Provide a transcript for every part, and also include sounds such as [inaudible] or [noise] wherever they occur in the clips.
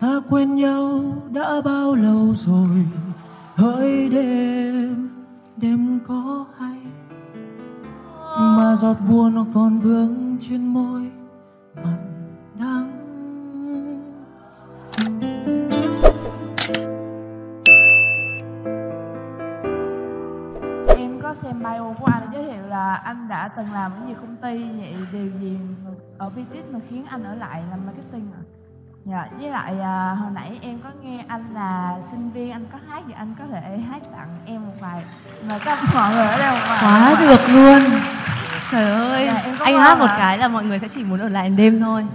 ta quên nhau đã bao lâu rồi, hỡi đêm đêm có hay mà giọt buồn nó còn vương trên môi mặn đắng Em có xem bio của anh giới thiệu là anh đã từng làm những gì công ty, vậy điều gì ở BTS mà khiến anh ở lại làm marketing ạ? Dạ, với lại à, hồi nãy em có nghe anh là sinh viên anh có hát thì anh có thể hát tặng em một bài. Mà các [laughs] mọi người ở đây một bài quá một bài. được luôn. Trời ơi. Dạ, anh hát một mà. cái là mọi người sẽ chỉ muốn ở lại đêm thôi.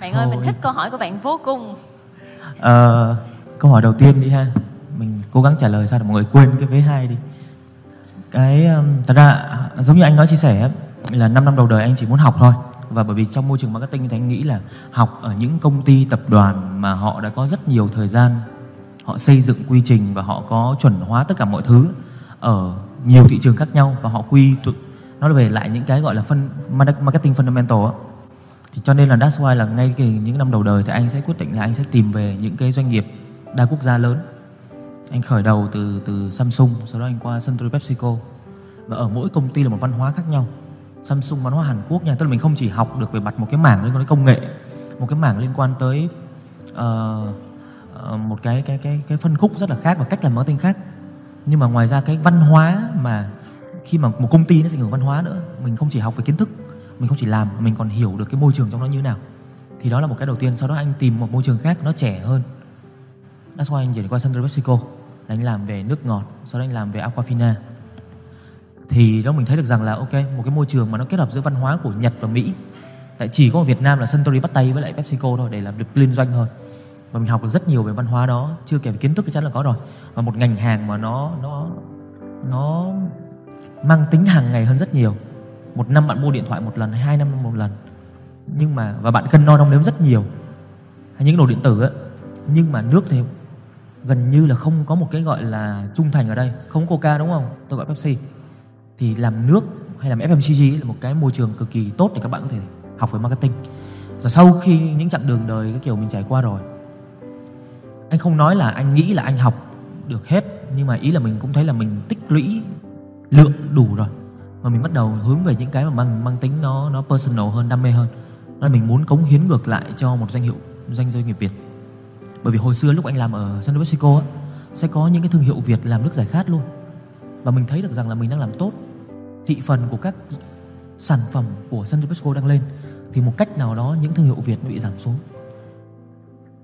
Bạn ơi, mình thích câu hỏi của bạn vô cùng. Ờ, câu hỏi đầu tiên đi ha. Mình cố gắng trả lời sao để mọi người quên cái vế hai đi. Cái um, thật ra giống như anh nói chia sẻ là 5 năm đầu đời anh chỉ muốn học thôi và bởi vì trong môi trường marketing thì anh nghĩ là học ở những công ty tập đoàn mà họ đã có rất nhiều thời gian, họ xây dựng quy trình và họ có chuẩn hóa tất cả mọi thứ ở nhiều thị trường khác nhau và họ quy tụ nó về lại những cái gọi là phân, marketing fundamental á. Thì cho nên là that's why là ngay cái những năm đầu đời thì anh sẽ quyết định là anh sẽ tìm về những cái doanh nghiệp đa quốc gia lớn. Anh khởi đầu từ từ Samsung, sau đó anh qua Century PepsiCo. Và ở mỗi công ty là một văn hóa khác nhau. Samsung văn hóa Hàn Quốc nha. Tức là mình không chỉ học được về mặt một cái mảng liên quan đến công nghệ một cái mảng liên quan tới uh, uh, một cái cái cái cái phân khúc rất là khác và cách làm marketing khác. Nhưng mà ngoài ra cái văn hóa mà khi mà một công ty nó sẽ hưởng văn hóa nữa. Mình không chỉ học về kiến thức mình không chỉ làm mà mình còn hiểu được cái môi trường trong nó như thế nào. Thì đó là một cái đầu tiên. Sau đó anh tìm một môi trường khác nó trẻ hơn. That's why anh chuyển qua Central Mexico. Là anh làm về nước ngọt sau đó anh làm về Aquafina thì đó mình thấy được rằng là, ok, một cái môi trường mà nó kết hợp giữa văn hóa của Nhật và Mỹ. Tại chỉ có ở Việt Nam là Suntory bắt tay với lại PepsiCo thôi, để làm được liên doanh thôi và mình học được rất nhiều về văn hóa đó, chưa kể về kiến thức thì chắc là có rồi. Và một ngành hàng mà nó nó nó mang tính hàng ngày hơn rất nhiều. Một năm bạn mua điện thoại một lần hay hai năm một lần. Nhưng mà, và bạn cân no đong đếm rất nhiều. Hay những đồ điện tử á. Nhưng mà nước thì gần như là không có một cái gọi là trung thành ở đây. Không có coca, đúng không? Tôi gọi pepsi thì làm nước hay làm fmcg là một cái môi trường cực kỳ tốt để các bạn có thể học về marketing. Rồi sau khi những chặng đường đời cái kiểu mình trải qua rồi, anh không nói là anh nghĩ là anh học được hết, nhưng mà ý là mình cũng thấy là mình tích lũy lượng đủ rồi. Và mình bắt đầu hướng về những cái mà mang mang tính nó nó personal hơn, đam mê hơn. Đó là mình muốn cống hiến ngược lại cho một danh hiệu doanh doanh nghiệp Việt. Bởi vì hồi xưa lúc anh làm ở San Francisco á, sẽ có những cái thương hiệu Việt làm nước giải khát luôn. Và mình thấy được rằng là mình đang làm tốt thị phần của các sản phẩm của San Francisco đang lên, thì một cách nào đó những thương hiệu Việt nó bị giảm xuống.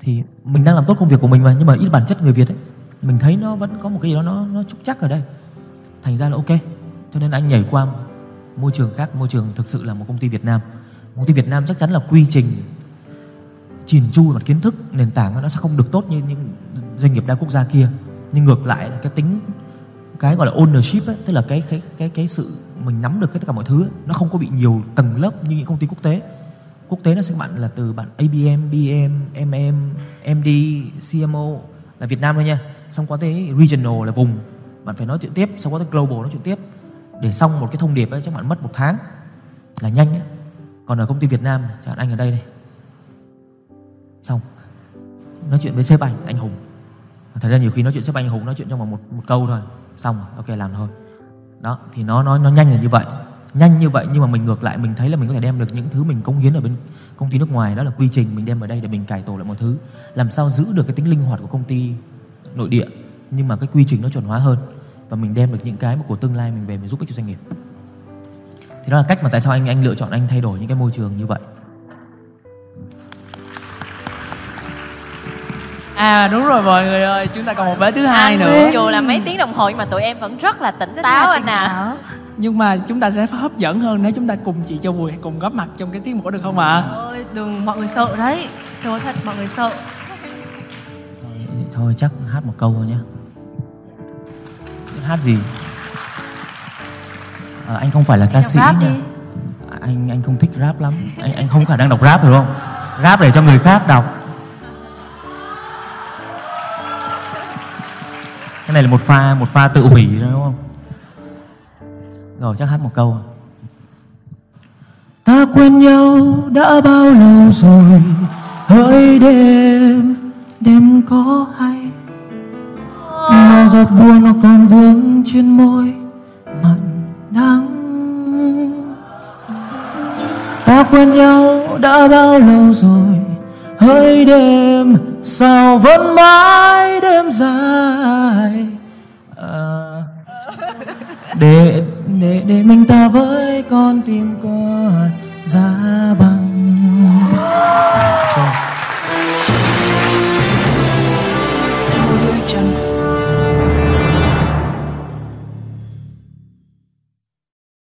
Thì mình đang làm tốt công việc của mình mà, nhưng mà ít bản chất người Việt ấy, mình thấy nó vẫn có một cái gì đó nó nó trúc chắc ở đây. Thành ra là ok, cho nên anh nhảy qua môi trường khác. Môi trường thực sự là một công ty Việt Nam. Công ty Việt Nam chắc chắn là quy trình, chỉn chu mặt kiến thức nền tảng nó sẽ không được tốt như những doanh nghiệp đa quốc gia kia. Nhưng ngược lại là cái tính cái gọi là ownership ấy, tức là cái cái cái cái sự mình nắm được tất cả mọi thứ ấy, nó không có bị nhiều tầng lớp như những công ty quốc tế. Quốc tế nó sẽ bạn là từ bạn ABM, BM, MM, MD, CMO là Việt Nam thôi nha. Xong qua tới regional là vùng bạn phải nói chuyện tiếp xong qua tới global nói chuyện tiếp. Để xong một cái thông điệp ấy chắc bạn mất một tháng là nhanh ấy. Còn ở công ty Việt Nam chẳng hạn anh ở đây đây xong nói chuyện với sếp anh anh Hùng. Thật ra nhiều khi nói chuyện sếp anh Hùng nói chuyện trong vòng một một câu thôi xong rồi, ok, làm thôi. Đó, thì nó nó nó nhanh là như vậy. Nhanh như vậy nhưng mà mình ngược lại, mình thấy là mình có thể đem được những thứ mình cống hiến ở bên công ty nước ngoài, đó là quy trình mình đem ở đây để mình cải tổ lại mọi thứ. Làm sao giữ được cái tính linh hoạt của công ty nội địa, nhưng mà cái quy trình nó chuẩn hóa hơn và mình đem được những cái mà của tương lai mình về mình giúp ích cho doanh nghiệp. Thì đó là cách mà tại sao anh anh lựa chọn anh thay đổi những cái môi trường như vậy. À đúng rồi mọi người ơi, chúng ta còn một vé thứ hai Anh nữa. Dù là mấy tiếng đồng hồ nhưng mà tụi em vẫn rất là tỉnh Rất táo là anh tỉnh à. Nhưng mà chúng ta sẽ hấp dẫn hơn nếu chúng ta cùng chị Châu Bùi cùng góp mặt trong cái tiết mục được không ạ? ôi đừng mọi người sợ đấy trời thật mọi người sợ thôi chắc hát một câu thôi nhé hát gì à, anh không phải là ca sĩ rap nha. đi. anh anh không thích rap lắm anh anh không có khả năng đọc rap phải không rap để cho người khác đọc cái này là một pha một pha tự hủy đúng không? Rồi, chắc hát một câu. Ta quên nhau đã bao lâu rồi, hỡi đêm đêm có hay. Mà giọt buồn nó còn vương trên môi mặn đắng ta quên nhau đã bao lâu rồi, hỡi đêm, sao vẫn mãi đêm dài? tim ko